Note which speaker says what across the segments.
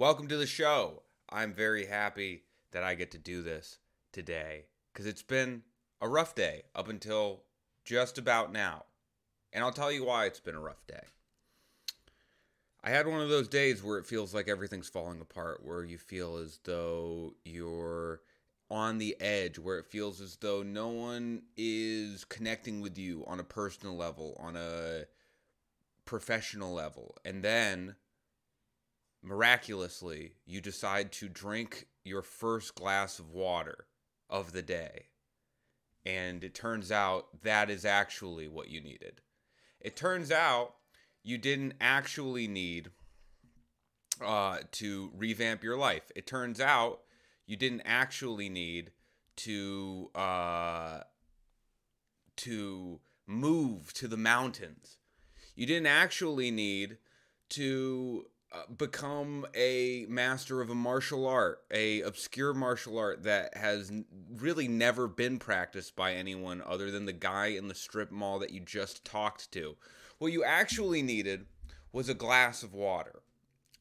Speaker 1: Welcome to the show. I'm very happy that I get to do this today because it's been a rough day up until just about now. And I'll tell you why it's been a rough day. I had one of those days where it feels like everything's falling apart, where you feel as though you're on the edge, where it feels as though no one is connecting with you on a personal level, on a professional level. And then miraculously, you decide to drink your first glass of water of the day. And it turns out that is actually what you needed. It turns out you didn't actually need uh, to revamp your life. It turns out you didn't actually need to uh, to move to the mountains. You didn't actually need to uh, become a master of a martial art, a obscure martial art that has really never been practiced by anyone other than the guy in the strip mall that you just talked to. What you actually needed was a glass of water.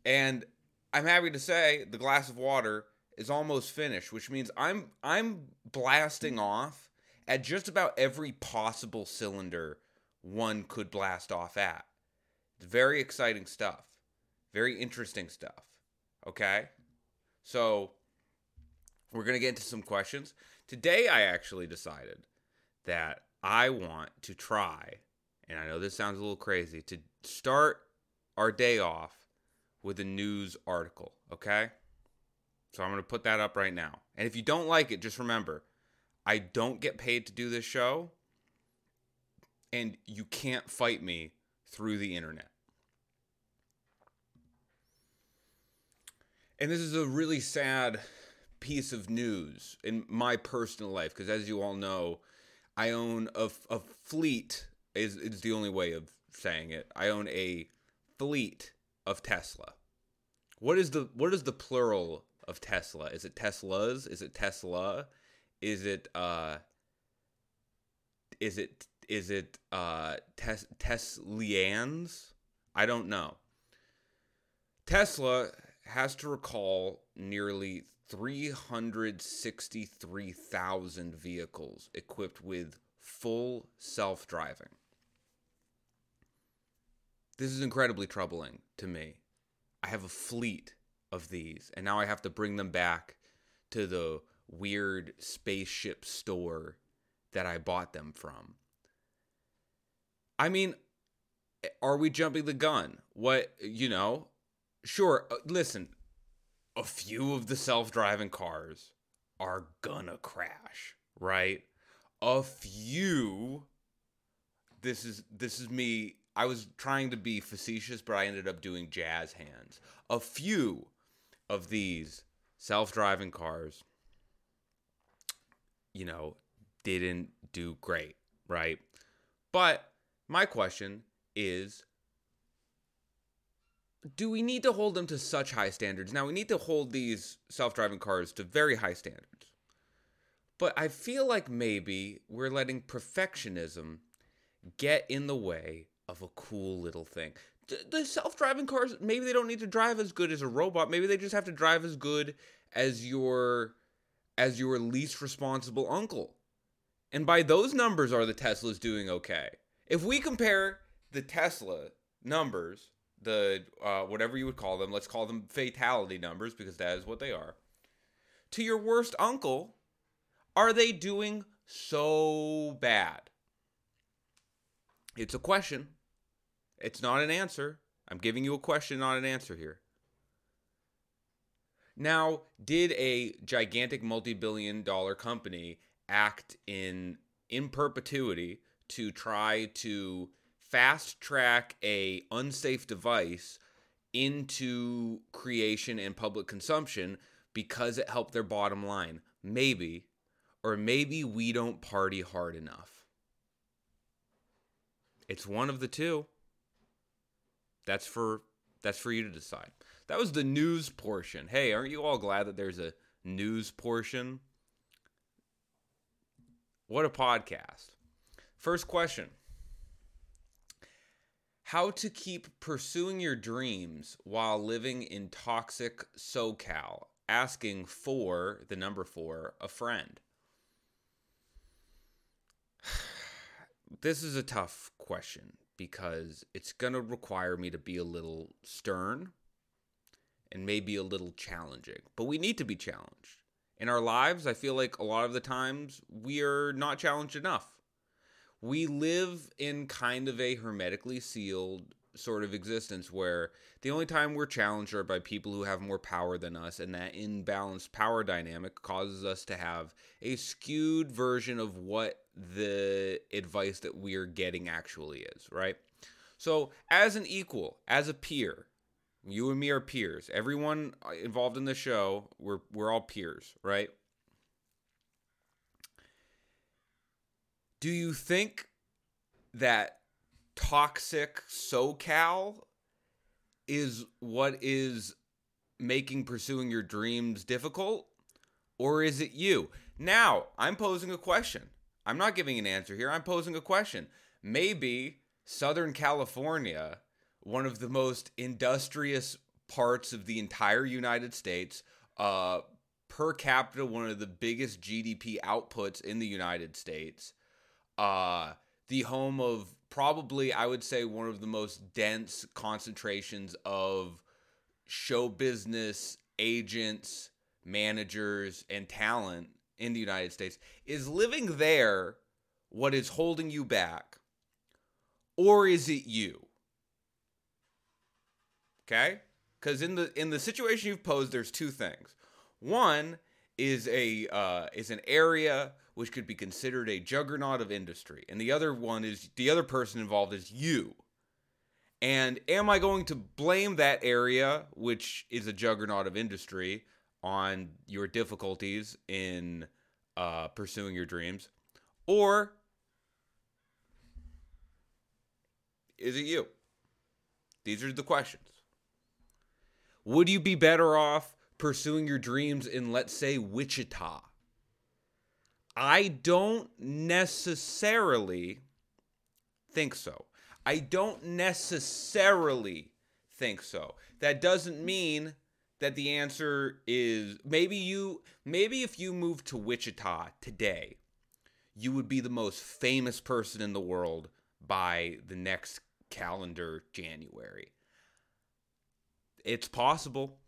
Speaker 1: And I'm happy to say the glass of water is almost finished, which means I'm I'm blasting off at just about every possible cylinder one could blast off at. It's very exciting stuff. Very interesting stuff. Okay? So, we're going to get into some questions. Today, I actually decided that I want to try, and I know this sounds a little crazy, to start our day off with a news article. Okay? So, I'm going to put that up right now. And if you don't like it, just remember I don't get paid to do this show, and you can't fight me through the internet. And this is a really sad piece of news in my personal life because, as you all know, I own a, a fleet. Is is the only way of saying it. I own a fleet of Tesla. What is the what is the plural of Tesla? Is it Teslas? Is it Tesla? Is it uh? Is it is it uh Tes Teslians? I don't know. Tesla has to recall nearly 363,000 vehicles equipped with full self driving. This is incredibly troubling to me. I have a fleet of these, and now I have to bring them back to the weird spaceship store that I bought them from. I mean, are we jumping the gun? What, you know, sure, uh, listen, a few of the self-driving cars are gonna crash, right? A few this is this is me I was trying to be facetious, but I ended up doing jazz hands. A few of these self-driving cars you know, didn't do great, right? But my question is do we need to hold them to such high standards? Now, we need to hold these self driving cars to very high standards. But I feel like maybe we're letting perfectionism get in the way of a cool little thing. The self driving cars, maybe they don't need to drive as good as a robot. Maybe they just have to drive as good as your as your least responsible uncle. And by those numbers are the Teslas doing okay. If we compare the Tesla numbers the uh, whatever you would call them, let's call them fatality numbers because that is what they are, to your worst uncle, are they doing so bad? It's a question. It's not an answer. I'm giving you a question, not an answer here. Now, did a gigantic multi billion dollar company act in in perpetuity to try to fast track a unsafe device into creation and public consumption because it helped their bottom line. Maybe. Or maybe we don't party hard enough. It's one of the two. That's for that's for you to decide. That was the news portion. Hey, aren't you all glad that there's a news portion? What a podcast. First question How to keep pursuing your dreams while living in toxic SoCal, asking for the number four, a friend. This is a tough question because it's going to require me to be a little stern and maybe a little challenging. But we need to be challenged. In our lives, I feel like a lot of the times we are not challenged enough we live in kind of a hermetically sealed sort of existence where the only time we're challenged are by people who have more power than us, and that imbalanced power dynamic causes us to have a skewed version of what the advice that we are getting actually is, right? So, as an equal, as a peer, you and me are peers. Everyone involved in the show, we're we're all peers, right? Do you think that toxic SoCal is what is making pursuing your dreams difficult? Or is it you? Now, I'm posing a question. I'm not giving an answer here. I'm posing a question. Maybe Southern California, one of the most industrious parts of the entire United States, uh, per capita, one of the biggest GDP outputs in the United States, uh, the home of probably, I would say, one of the most dense concentrations of show business agents, managers, and talent in the United States. Is living there what is holding you back? Or is it you? Okay? Because in the in the situation you've posed, there's two things. One is a uh, is an area which could be considered a juggernaut of industry, and the other one is the other person involved is you. And am I going to blame that area, which is a juggernaut of industry, on your difficulties in uh, pursuing your dreams, or is it you? These are the questions. Would you be better off pursuing your dreams in, let's say, Wichita? I don't necessarily think so. I don't necessarily think so. That doesn't mean that the answer is maybe you maybe if you moved to Wichita today, you would be the most famous person in the world by the next calendar January. It's possible.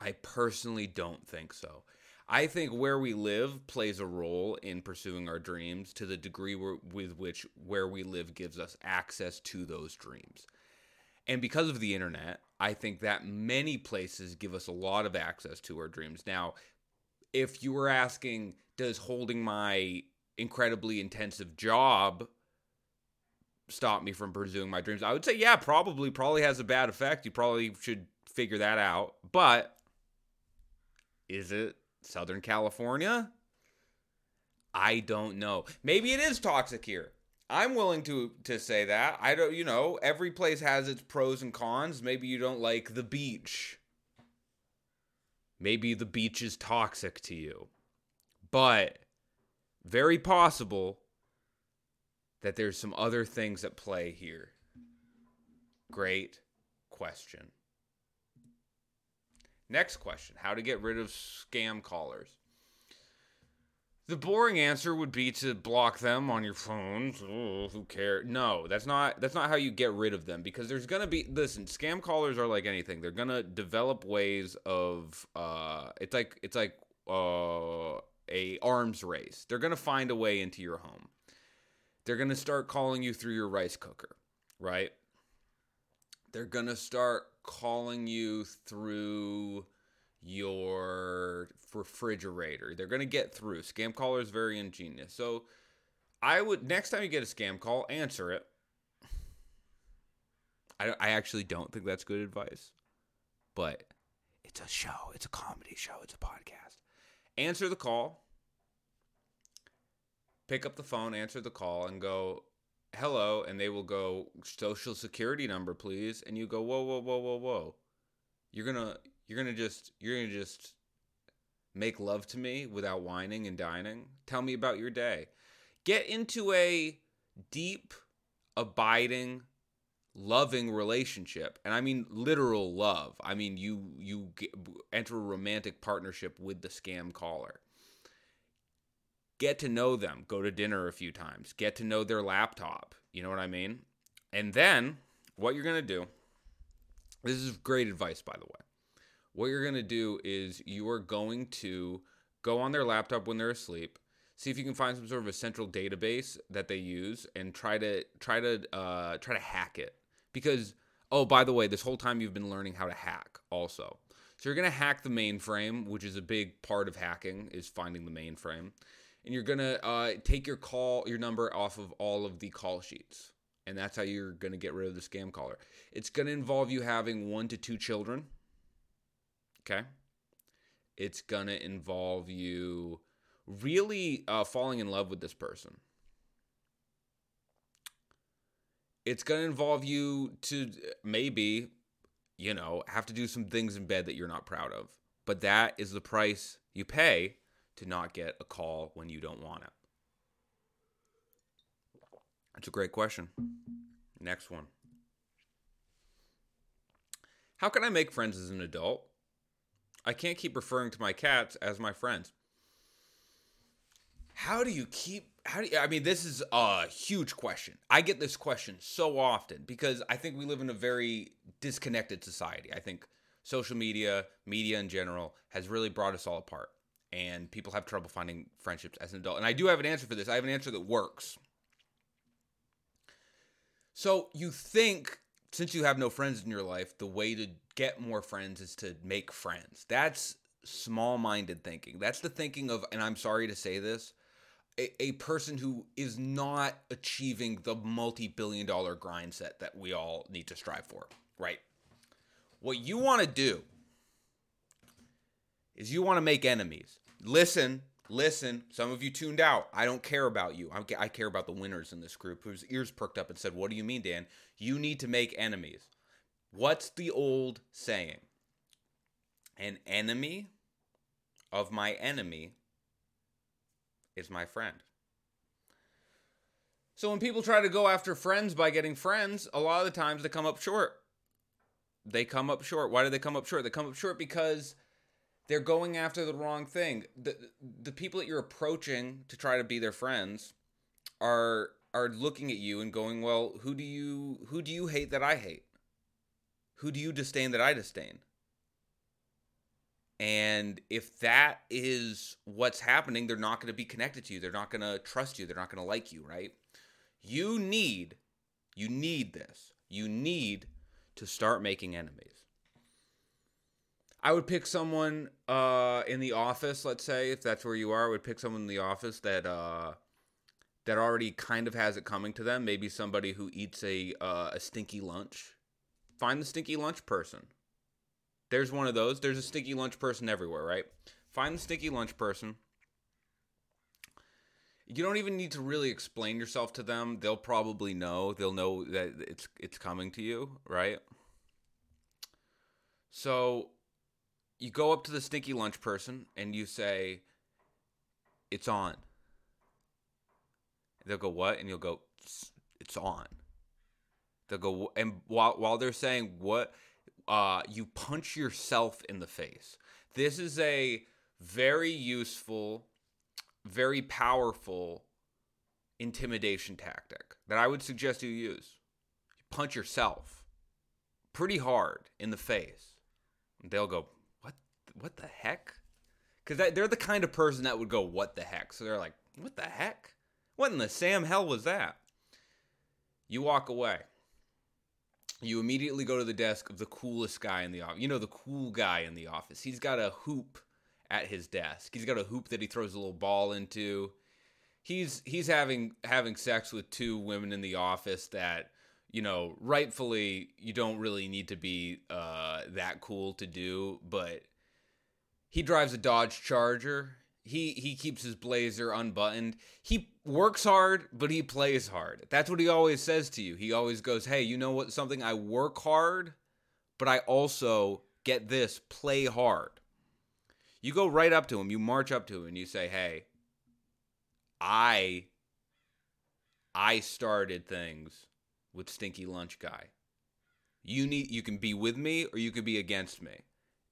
Speaker 1: I personally don't think so. I think where we live plays a role in pursuing our dreams to the degree with which where we live gives us access to those dreams. And because of the internet, I think that many places give us a lot of access to our dreams. Now, if you were asking, does holding my incredibly intensive job stop me from pursuing my dreams? I would say, yeah, probably, probably has a bad effect. You probably should figure that out. But is it Southern California? I don't know. Maybe it is toxic here. I'm willing to to say that. I don't, you know, every place has its pros and cons. Maybe you don't like the beach. Maybe the beach is toxic to you. But very possible that there's some other things at play here. Great question. Next question How to get rid of scam callers? The boring answer would be to block them on your phone. Oh, who cares? No, that's not that's not how you get rid of them because there's gonna be listen. Scam callers are like anything. They're gonna develop ways of uh, it's like it's like uh, a arms race. They're gonna find a way into your home. They're gonna start calling you through your rice cooker, right? They're gonna start calling you through your refrigerator. They're going to get through. Scam caller is very ingenious. So I would next time you get a scam call, answer it. I, I actually don't think that's good advice, but it's a show. It's a comedy show. It's a podcast. Answer the call. Pick up the phone, answer the call, and go, hello and they will go social security number please. And you go whoa whoa whoa whoa whoa. You're gonna you're gonna just you're gonna just make love to me without wining and dining? Tell me about your day. Get into a deep abiding loving relationship and i mean literal love. I mean you you get, enter a romantic partnership with the scam caller get to know them go to dinner a few times get to know their laptop you know what i mean? And then what you're going to do this is great advice by the way. What you're going to do is you are going to go on their laptop when they're asleep see if you can find some sort of a central database that they use and try to try to uh, try to hack it. Because oh by the way this whole time you've been learning how to hack also. So you're going to hack the mainframe which is a big part of hacking is finding the mainframe and you're to uh, take your call your number off of all of the call sheets and that's how you're to get rid of the scam caller it's to involve you having one to two children okay it's to involve you really uh, falling in love with this person. It's to involve you to maybe, you know, have to do some things in bed that you're not proud of. But that is the price you pay to not get a call when you don't want it. That's a great question. Next one. How can I make friends as an adult? I can't keep referring to my cats as my friends how do you keep how do you, I mean this is a huge question. I get this question so often because I think we live in a very disconnected society. I think social media, media in general has really brought us all apart and people have trouble finding friendships as an adult. And I do have an answer for this. I have an answer that works. So you think since you have no friends in your life, the way to get more friends is to make friends. That's small-minded thinking. That's the thinking of and I'm sorry to say this, a, a person who is not achieving the multi-billion dollar grind set that we all need to strive for, right? What you want to do is you want to make enemies. Listen, listen. Some of you tuned out. I don't care about you. I care about the winners in this group whose ears perked up and said, What do you mean, Dan? You need to make enemies. What's the old saying? An enemy of my enemy is my friend. So when people try to go after friends by getting friends, a lot of the times they come up short. They come up short. Why do they come up short? They come up short because they're going after the wrong thing. The the people that you're approaching to try to be their friends are are looking at you and going, "Well, who do you who do you hate that I hate? Who do you disdain that I disdain?" And if that is what's happening, they're not going to be connected to you. They're not going to trust you. They're not going to like you, right? You need, you need this. You need to start making enemies. I would pick someone uh, in the office, let's say, if that's where you are. I would pick someone in the office that uh, that already kind of has it coming to them. Maybe somebody who eats a uh, a stinky lunch. Find the stinky lunch person there's one of those. There's a stinky lunch person everywhere, right? Find the stinky lunch person. You don't even need to really explain yourself to them. They'll probably know. They'll know that it's it's coming to you, right? So you go up to the stinky lunch person and you say, "It's on." They'll go, "What?" And you'll go, "It's on." They'll go, and while while they're saying what uh, you punch yourself in the face. This is a very useful, very powerful intimidation tactic that I would suggest you use. You punch yourself pretty hard in the face. They'll go, "What? What the heck?" Because they're the kind of person that would go, "What the heck?" So they're like, "What the heck? What in the Sam hell was that?" You walk away you immediately go to the desk of the coolest guy in the office. You know, the cool guy in the office. He's got a hoop at his desk. He's got a hoop that he throws a little ball into. He's he's having having sex with two women in the office that you know rightfully you don't really need to be uh, that cool to do, but he drives a Dodge Charger he he keeps his blazer unbuttoned. He works hard, but he plays hard. That's what he always says to you. He always goes, "Hey, you know what? Something I work hard, but I also get this, play hard." You go right up to him, you march up to him and you say, "Hey, I I started things with Stinky Lunch Guy. You need you can be with me or you can be against me.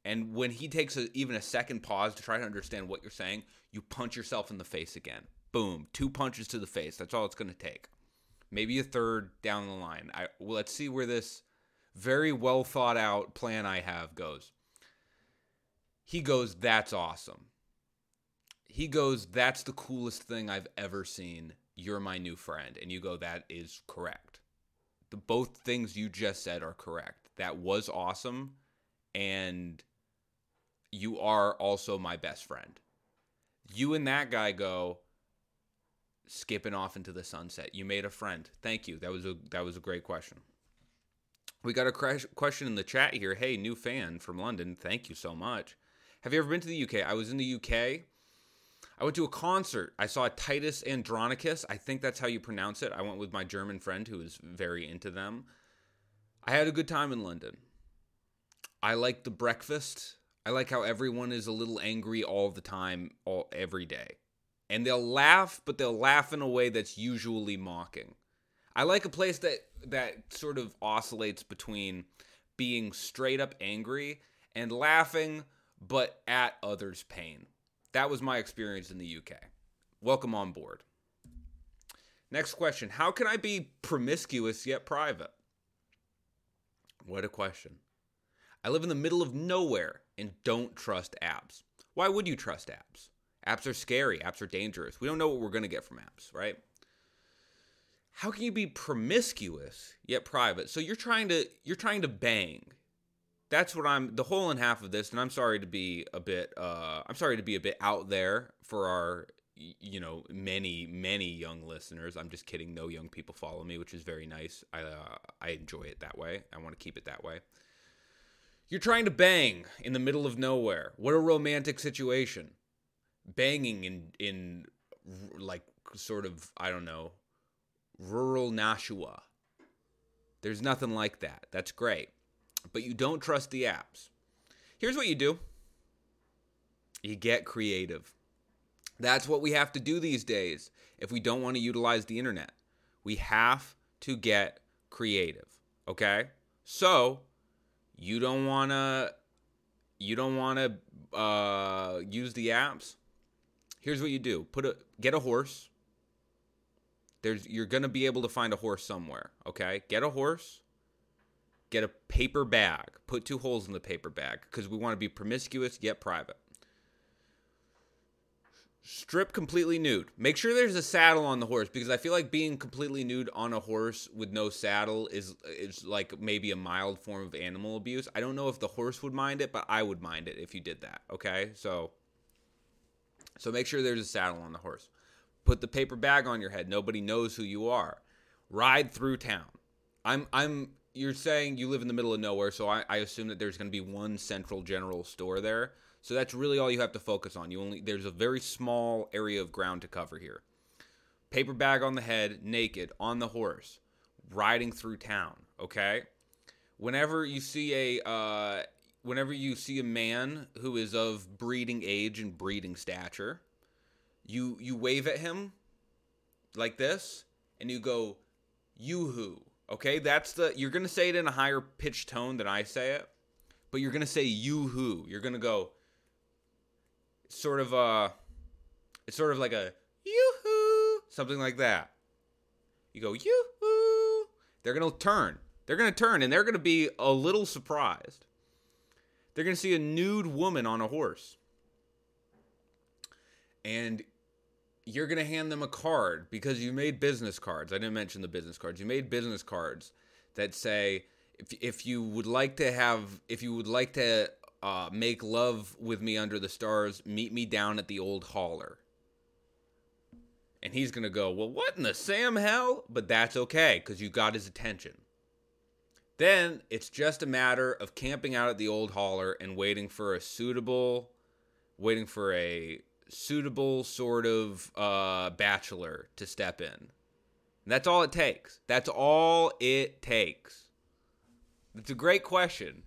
Speaker 1: And when he takes a, even a second pause to try to understand what you're saying, you punch yourself in the face again. Boom, two punches to the face. That's all it's going to take. Maybe a third down the line. I well, let's see where this very well thought out plan I have goes. He goes, "That's awesome." He goes, "That's the coolest thing I've ever seen. You're my new friend." And you go, "That is correct." The both things you just said are correct. That was awesome and you are also my best friend. You and that guy go skipping off into the sunset. You made a friend. Thank you. That was a that was a great question. We got a question in the chat here. Hey, new fan from London. Thank you so much. Have you ever been to the UK? I was in the UK. I went to a concert. I saw Titus Andronicus. I think that's how you pronounce it. I went with my German friend who is very into them. I had a good time in London. I like the breakfast. I like how everyone is a little angry all the time, all every day. And they'll laugh, but they'll laugh in a way that's usually mocking. I like a place that that sort of oscillates between being straight up angry and laughing but at others' pain. That was my experience in the UK. Welcome on board. Next question How can I be promiscuous yet private? What a question. I live in the middle of nowhere and don't trust apps. Why would you trust apps? Apps are scary, apps are dangerous. We don't know what we're going to get from apps, right? How can you be promiscuous yet private? So you're trying to you're trying to bang. That's what I'm the whole and half of this and I'm sorry to be a bit uh I'm sorry to be a bit out there for our you know many many young listeners i'm just kidding no young people follow me which is very nice i uh, i enjoy it that way i want to keep it that way you're trying to bang in the middle of nowhere. What a romantic situation. Banging in in like sort of I don't know, rural Nashua. There's nothing like that. That's great. But you don't trust the apps. Here's what you do. You get creative. That's what we have to do these days if we don't want to utilize the internet. We have to get creative, okay? So, you don't want to you don't want to uh, use the apps? Here's what you do. Put a get a horse. There's you're to be able to find a horse somewhere okay? Get a horse. Get a paper bag. Put two holes in the paper bag because we want to be promiscuous yet private strip completely nude. Make sure there's a saddle on the horse because I feel like being completely nude on a horse with no saddle is is like maybe a mild form of animal abuse. I don't know if the horse would mind it, but I would mind it if you did that. Okay? So so make sure there's a saddle on the horse. Put the paper bag on your head. Nobody knows who you are. Ride through town. I'm I'm you're saying you live in the middle of nowhere, so I, I assume that there's going to be one central general store there. So that's really all you have to focus on. You only there's a very small area of ground to cover here. Paper bag on the head, naked, on the horse, riding through town. Okay. Whenever you see a uh, whenever you see a man who is of breeding age and breeding stature, you you wave at him like this, and you go, "Yoo-hoo." Okay, that's the you're gonna say it in a higher pitched tone than I say it, but you're gonna say "yoo-hoo." You're gonna go, sort of a, it's sort of like a yoo-hoo, something like that. You go yoo-hoo. They're gonna turn. They're gonna turn, and they're gonna be a little surprised. They're gonna see a nude woman on a horse, and you're gonna hand them a card because you made business cards. I didn't mention the business cards. You made business cards that say if if you would like to have if you would like to uh, make love with me under the stars, meet me down at the old holler. And he's going to go, Well, what in the Sam hell? But that's okay because you got his attention. Then it's just a matter of camping out at the old holler and waiting for a suitable, waiting for a suitable sort of uh, bachelor to step in. And that's all it takes. That's all it takes. It's a great question.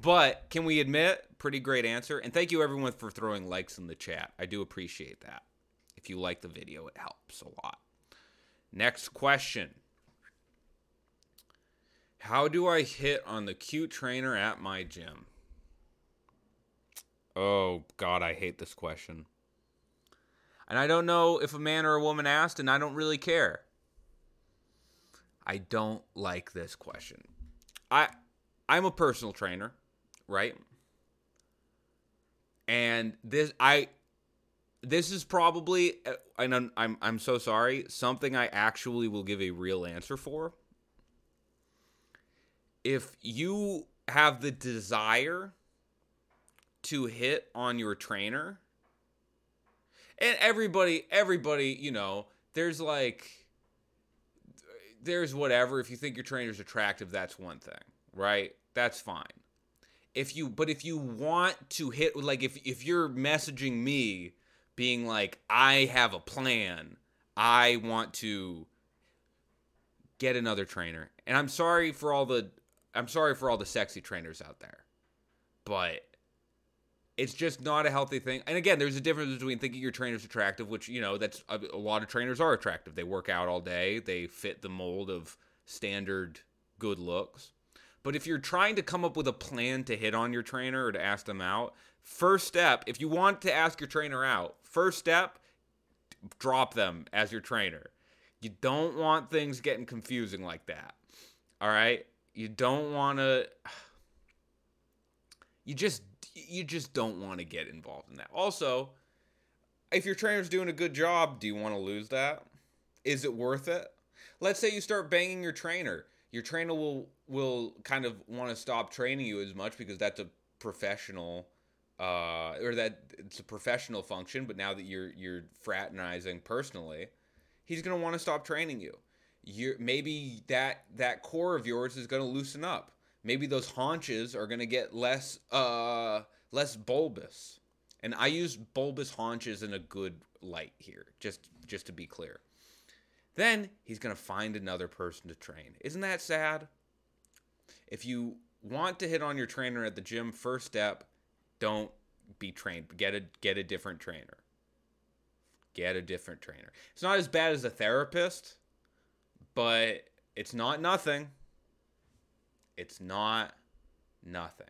Speaker 1: But can we admit, pretty great answer. And thank you everyone for throwing likes in the chat. I do appreciate that. If you like the video, it helps a lot. Next question. How do I hit on the cute trainer at my gym? Oh, God, I hate this question. And I don't know if a man or a woman asked, and I don't really care. I don't like this question. I I'm a personal trainer, right? And this I this is probably uh, and I'm I'm, I'm so sorry, something I actually will give a real answer for. If you have the desire to hit on your trainer, and everybody everybody, you know, there's like there's whatever. If you think your trainer's attractive, that's one thing, right? That's fine. If you, but if you want to hit, like, if if you're messaging me, being like, I have a plan, I want to get another trainer, and I'm sorry for all the, I'm sorry for all the sexy trainers out there, but it's just not a healthy thing. And again, there's a difference between thinking your trainer's attractive, which you know that's a, a, lot of trainers are attractive. They work out all day. They fit the mold of standard good looks. But if you're trying to come up with a plan to hit on your trainer or to ask them out, first step, if you want to ask your trainer out, first step, drop them as your trainer. You don't want things getting confusing like that. All right? You don't want to you just you just don't want to get involved in that. Also, if your trainer's doing a good job, do you want to lose that? Is it worth it? Let's say you start banging your trainer. Your trainer will will kind of want to stop training you as much because that's a professional uh, or that it's a professional function, but now that you're you're fraternizing personally, he's going to want to stop training you. You maybe that that core of yours is going to loosen up. Maybe those haunches are going to get less uh less bulbous. And I use bulbous haunches in a good light here, just just to be clear. Then he's going to find another person to train. Isn't that sad? If you want to hit on your trainer at the gym, first step, don't be trained. Get a get a different trainer. Get a different trainer. It's not as bad as a therapist, but it's not nothing. It's not nothing.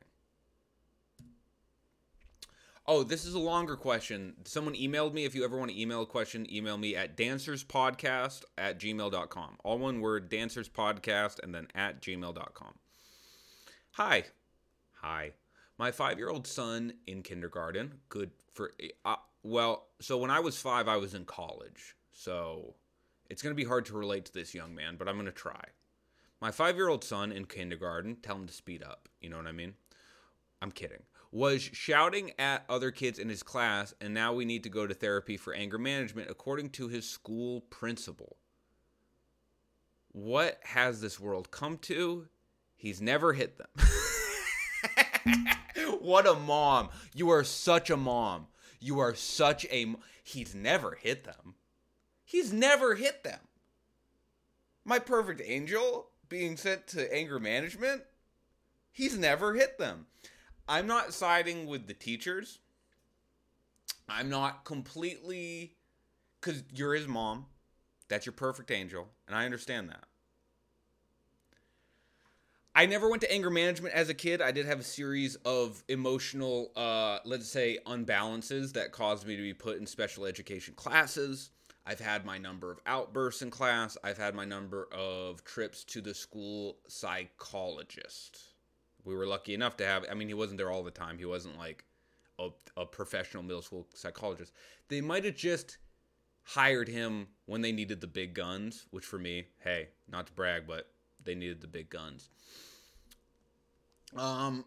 Speaker 1: Oh, this is a longer question. Someone emailed me. If you ever want to email a question, email me at dancerspodcast at gmail.com. All one word, dancerspodcast, and then at gmail.com. Hi. Hi. My five year old son in kindergarten, good for, uh, well, so when I was five, I was in college. So it's going to be hard to relate to this young man, but I'm going to try. My five year old son in kindergarten, tell him to speed up. You know what I mean? I'm kidding was shouting at other kids in his class, and now we need to go to therapy for anger management, according to his school principal. What has this world come to? He's never hit them. what a mom. You are such a mom. You are such a. He's never hit them. He's never hit them. My perfect angel being sent to anger management, he's never hit them. I'm not siding with the teachers. I'm not completely because you're his mom. That's your perfect angel, and I understand that. I never went to anger management as a kid. I did have a series of emotional, uh, let's say, unbalances that caused me to be put in special education classes. I've had my number of outbursts in class. I've had my number of trips to the school psychologist we were lucky enough to have. I mean, he wasn't there all the time. He wasn't like a, a professional middle school psychologist. They might have just hired him when they needed the big guns, which for me, hey, not to brag, but they needed the big guns. Um,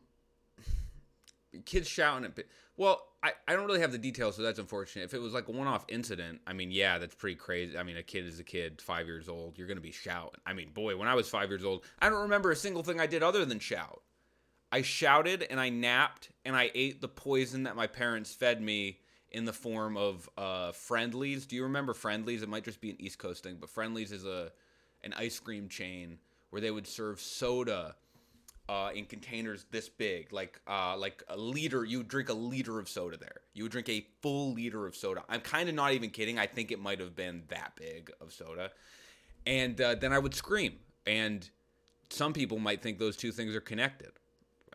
Speaker 1: kids shouting at. Well, I, I don't really have the details, so that's unfortunate. If it was like a one off incident, I mean, yeah, that's pretty crazy. I mean, a kid is a kid, five years old. You're going to be shouting. I mean, boy, when I was five years old, I don't remember a single thing I did other than shout. I shouted and I napped and I ate the poison that my parents fed me in the form of uh, Friendly's. Do you remember Friendly's? It might just be an East Coast thing, but Friendly's is a an ice cream chain where they would serve soda uh, in containers this big, like uh, like a liter. You would drink a liter of soda there. You would drink a full liter of soda. I'm kind of not even kidding. I think it might have been that big of soda. And uh, then I would scream and some people might think those two things are connected.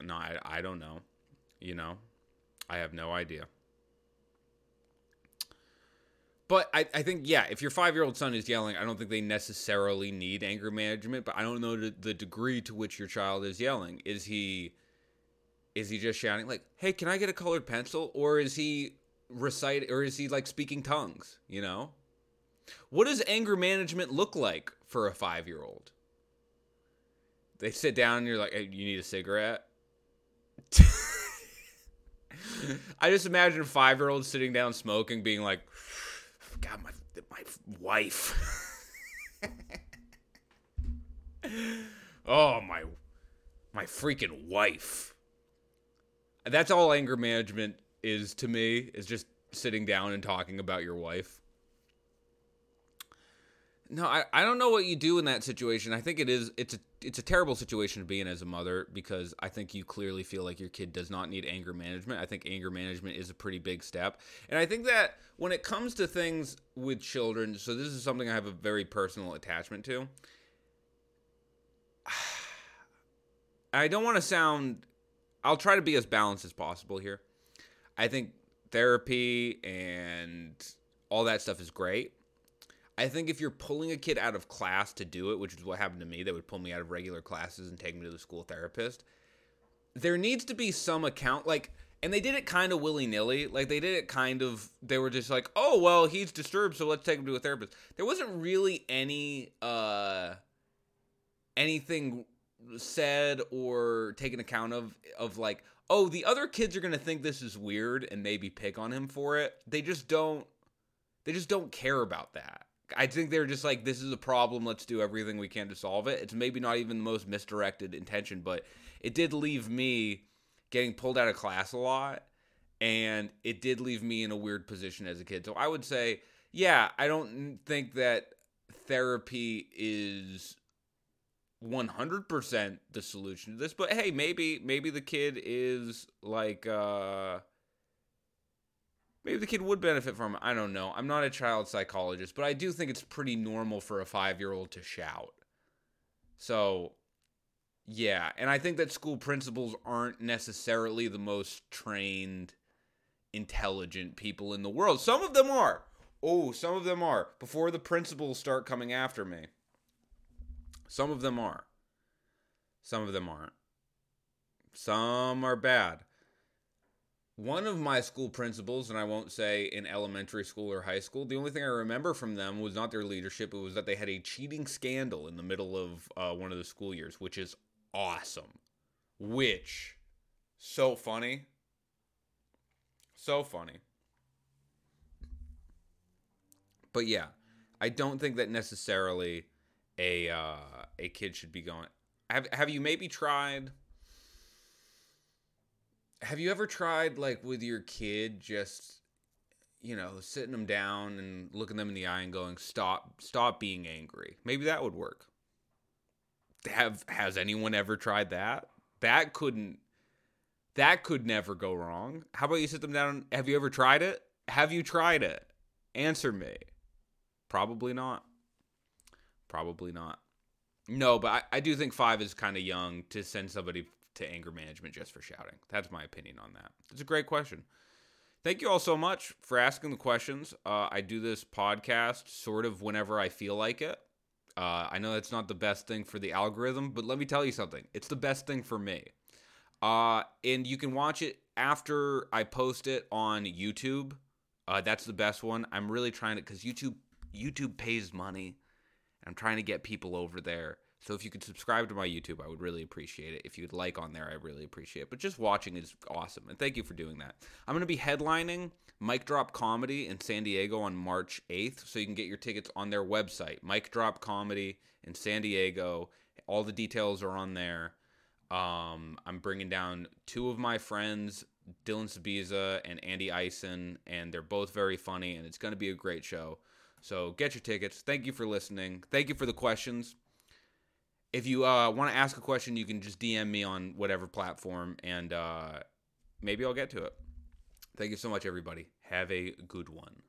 Speaker 1: No, I, I don't know. You know, I have no idea. But I, I think, yeah, if your five year old son is yelling, I don't think they necessarily need anger management, but I don't know the, the degree to which your child is yelling. Is he is he just shouting like, "Hey, can I get a colored pencil?" or is he recite or is he like speaking tongues, you know? What does anger management look like for a 5-year-old? They sit down and you're like, hey, "You need a cigarette?" I just imagine a 5-year-old sitting down smoking being like, "God, my my wife." oh, my my freaking wife. That's all anger management is to me is just sitting down and talking about your wife. No I, I don't know what you do in that situation. I think it is it's a it's a terrible situation to be in as a mother because i think you clearly feel like your kid does not need anger management i think anger management is a pretty big step and i think that when it comes to things with children so this is something i have a very personal attachment to i don't want to sound I'll try to be as balanced as possible here. I think therapy and all that stuff is great. I think if you're pulling a kid out of class to do it, which is what happened to me, that would pull me out of regular classes and take me to the school therapist. There needs to be some account, like, and they did it kind of willy nilly. Like, they did it kind of, they were just like, oh, well, he's disturbed, so let's take him to a therapist. There wasn't really any, uh, anything said or taken account of of like oh the other kids are going to think this is weird and maybe pick on him for it they just don't they just don't care about that i think they're just like this is a problem let's do everything we can to solve it. It's maybe not even the most misdirected intention but it did leave me getting pulled out of class a lot and it did leave me in a weird position as a kid. So i would say yeah i don't think that therapy is 100% the solution to this but hey maybe maybe the kid is like uh maybe the kid would benefit from it. i don't know i'm not a child psychologist but i do think it's pretty normal for a 5-year-old to shout so yeah and i think that school principals aren't necessarily the most trained intelligent people in the world some of them are oh some of them are before the principals start coming after me some of them are. Some of them aren't. Some are bad. One of my school principals, and I won't say in elementary school or high school, the only thing I remember from them was not their leadership, it was that they had a cheating scandal in the middle of uh, one of the school years, which is awesome. Which, so funny. So funny. But yeah, I don't think that necessarily a uh, a kid should be going. Have Have you maybe tried? Have you ever tried like with your kid just you know sitting them down and looking them in the eye and going stop stop being angry? Maybe that would work. Have has anyone ever tried that? That couldn't that could never go wrong. How about you sit them down? Have you ever tried it? Have you tried it? Answer me. Probably not. Probably not. No, but I, I do think five is kind of young to send somebody to anger management just for shouting. That's my opinion on that. It's a great question. Thank you all so much for asking the questions. Uh, I do this podcast sort of whenever I feel like it. Uh, I know that's not the best thing for the algorithm, but let me tell you something. It's the best thing for me. Uh, and you can watch it after I post it on YouTube. Uh, that's the best one. I'm really trying to because YouTube YouTube pays money I'm trying to get people over there. So if you could subscribe to my YouTube, I would really appreciate it. If you'd like on there, I really appreciate it. But just watching is awesome. And thank you for doing that. I'm going to be headlining Mic Drop Comedy in San Diego on March 8th. So you can get your tickets on their website, Mic Drop Comedy in San Diego. All the details are on there. Um, I'm bringing down two of my friends, Dylan Sabiza and Andy Eisen, and they're both very funny, and it's going to be a great show. So get your tickets. Thank you for listening. Thank you for the questions. If you uh, want to ask a question, you can just DM me on whatever platform, and uh, maybe I'll get to it. Thank you so much, everybody. Have a good one.